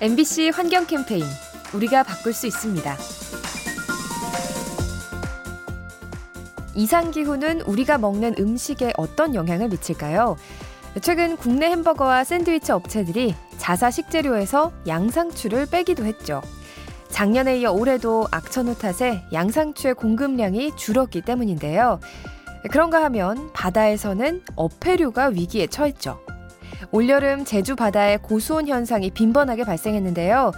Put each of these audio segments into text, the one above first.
MBC 환경 캠페인 우리가 바꿀 수 있습니다. 이상 기후는 우리가 먹는 음식에 어떤 영향을 미칠까요? 최근 국내 햄버거와 샌드위치 업체들이 자사 식재료에서 양상추를 빼기도 했죠. 작년에 이어 올해도 악천후 탓에 양상추의 공급량이 줄었기 때문인데요. 그런가 하면 바다에서는 어패류가 위기에 처했죠. 올여름 제주 바다에 고수온 현상이 빈번하게 발생했는데요.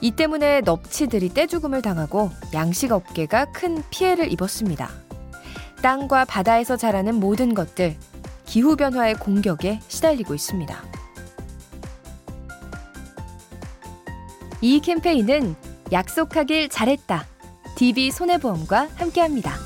이 때문에 넙치들이 떼죽음을 당하고 양식업계가 큰 피해를 입었습니다. 땅과 바다에서 자라는 모든 것들, 기후변화의 공격에 시달리고 있습니다. 이 캠페인은 약속하길 잘했다. DB 손해보험과 함께합니다.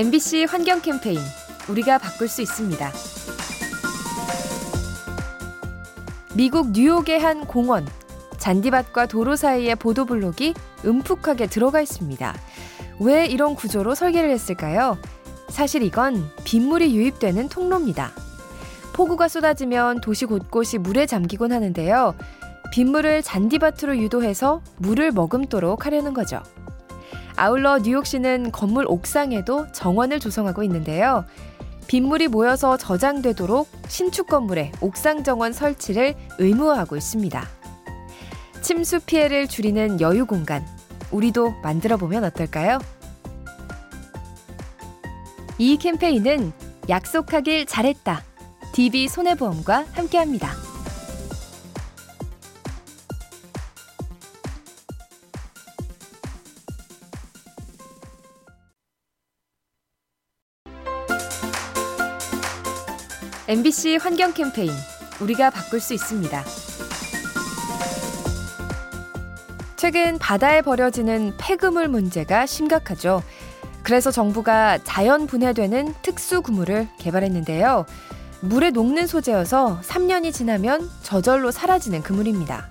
MBC 환경 캠페인 우리가 바꿀 수 있습니다. 미국 뉴욕의 한 공원 잔디밭과 도로 사이의 보도블록이 음푹하게 들어가 있습니다. 왜 이런 구조로 설계를 했을까요? 사실 이건 빗물이 유입되는 통로입니다. 폭우가 쏟아지면 도시 곳곳이 물에 잠기곤 하는데요. 빗물을 잔디밭으로 유도해서 물을 머금도록 하려는 거죠. 아울러 뉴욕시는 건물 옥상에도 정원을 조성하고 있는데요. 빗물이 모여서 저장되도록 신축 건물에 옥상 정원 설치를 의무화하고 있습니다. 침수 피해를 줄이는 여유 공간, 우리도 만들어 보면 어떨까요? 이 캠페인은 약속하길 잘했다. DB 손해보험과 함께합니다. MBC 환경 캠페인 우리가 바꿀 수 있습니다. 최근 바다에 버려지는 폐그물 문제가 심각하죠. 그래서 정부가 자연 분해되는 특수 구물을 개발했는데요. 물에 녹는 소재여서 3년이 지나면 저절로 사라지는 그물입니다.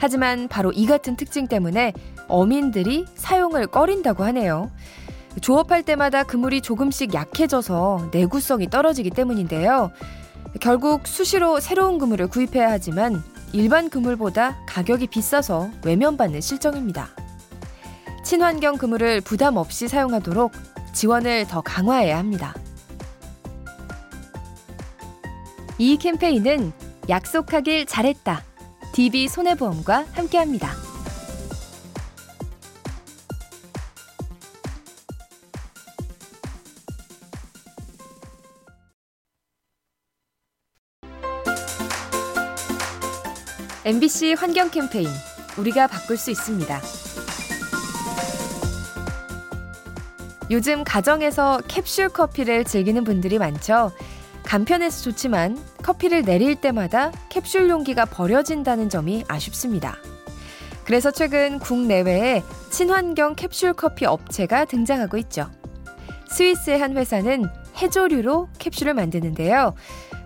하지만 바로 이 같은 특징 때문에 어민들이 사용을 꺼린다고 하네요. 조업할 때마다 그물이 조금씩 약해져서 내구성이 떨어지기 때문인데요. 결국 수시로 새로운 그물을 구입해야 하지만 일반 그물보다 가격이 비싸서 외면받는 실정입니다. 친환경 그물을 부담 없이 사용하도록 지원을 더 강화해야 합니다. 이 캠페인은 약속하길 잘했다. DB 손해보험과 함께합니다. MBC 환경 캠페인 우리가 바꿀 수 있습니다. 요즘 가정에서 캡슐 커피를 즐기는 분들이 많죠. 간편해서 좋지만 커피를 내릴 때마다 캡슐 용기가 버려진다는 점이 아쉽습니다. 그래서 최근 국내외에 친환경 캡슐 커피 업체가 등장하고 있죠. 스위스의 한 회사는 해조류로 캡슐을 만드는데요.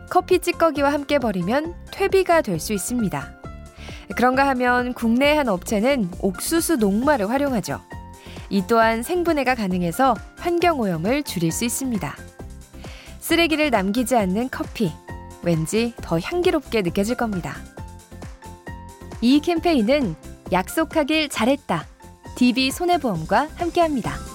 커피 찌꺼기와 함께 버리면 퇴비가 될 수 있습니다. 그런가 하면 국내 한 업체는 옥수수 녹말을 활용하죠. 이 또한 생분해가 가능해서 환경오염을 줄일 수 있습니다. 쓰레기를 남기지 않는 커피. 왠지 더 향기롭게 느껴질 겁니다. 이 캠페인은 약속하길 잘했다. DB 손해보험과 함께합니다.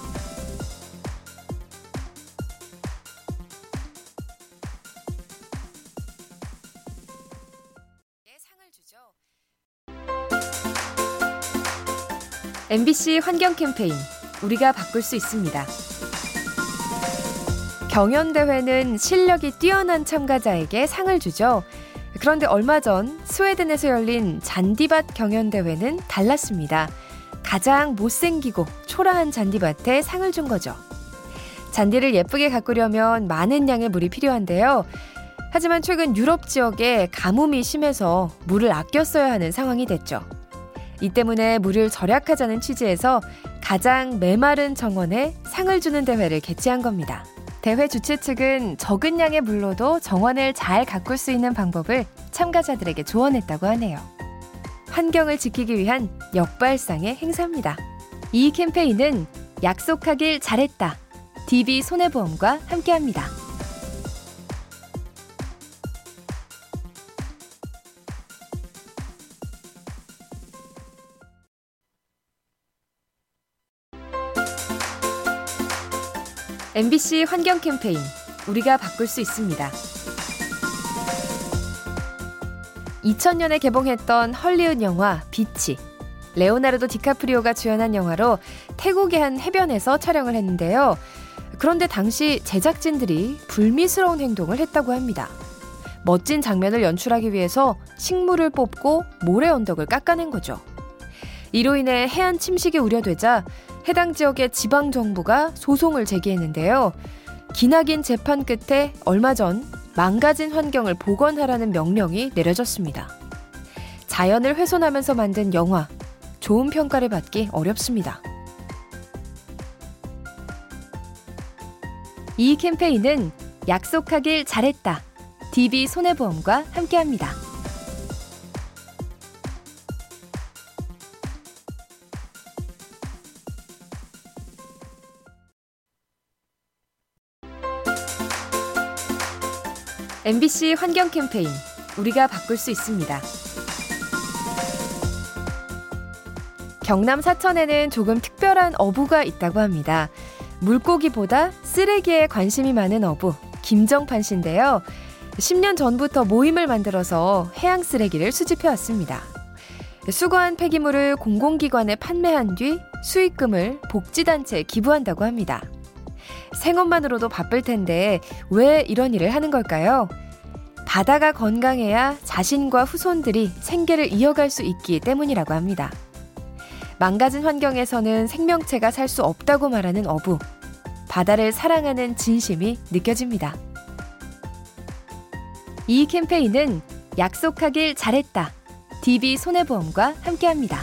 MBC 환경 캠페인 우리가 바꿀 수 있습니다. 경연대회는 실력이 뛰어난 참가자에게 상을 주죠. 그런데 얼마 전 스웨덴에서 열린 잔디밭 경연대회는 달랐습니다. 가장 못생기고 초라한 잔디밭에 상을 준 거죠. 잔디를 예쁘게 가꾸려면 많은 양의 물이 필요한데요. 하지만 최근 유럽 지역에 가뭄이 심해서 물을 아껴 써야 하는 상황이 됐죠. 이 때문에 물을 절약하자는 취지에서 가장 메마른 정원에 상을 주는 대회를 개최한 겁니다. 대회 주최 측은 적은 양의 물로도 정원을 잘 가꿀 수 있는 방법을 참가자들에게 조언했다고 하네요. 환경을 지키기 위한 역발상의 행사입니다. 이 캠페인은 약속하길 잘했다. DB 손해보험과 함께합니다. MBC 환경 캠페인 우리가 바꿀 수 있습니다. 2000년에 개봉했던 헐리우드 영화 Beach. 레오나르도 디카프리오가 주연한 영화로 태국의 한 해변에서 촬영을 했는데요. 그런데 당시 제작진들이 불미스러운 행동을 했다고 합니다. 멋진 장면을 연출하기 위해서 식물을 뽑고 모래 언덕을 깎아낸 거죠. 이로 인해 해안 침식이 우려되자 해당 지역의 지방 정부가 소송을 제기했는데요. 기나긴 재판 끝에 얼마 전 망가진 환경을 복원하라는 명령이 내려졌습니다. 자연을 훼손하면서 만든 영화, 좋은 평가를 받기 어렵습니다. 이 캠페인은 약속하길 잘했다. DB 손해보험과 함께합니다. MBC 환경 캠페인 우리가 바꿀 수 있습니다. 경남 사천에는 조금 특별한 어부가 있다고 합니다. 물고기보다 쓰레기에 관심이 많은 어부 김정판 씨인데요. 10년 전부터 모임을 만들어서 해양 쓰레기를 수집해 왔습니다. 수거한 폐기물을 공공기관에 판매한 뒤 수익금을 복지단체에 기부한다고 합니다. 생업만으로도 바쁠 텐데 왜 이런 일을 하는 걸까요? 바다가 건강해야 자신과 후손들이 생계를 이어갈 수 있기 때문이라고 합니다. 망가진 환경에서는 생명체가 살 수 없다고 말하는 어부. 바다를 사랑하는 진심이 느껴집니다. 이 캠페인은 약속하길 잘했다. DB 손해보험과 함께합니다.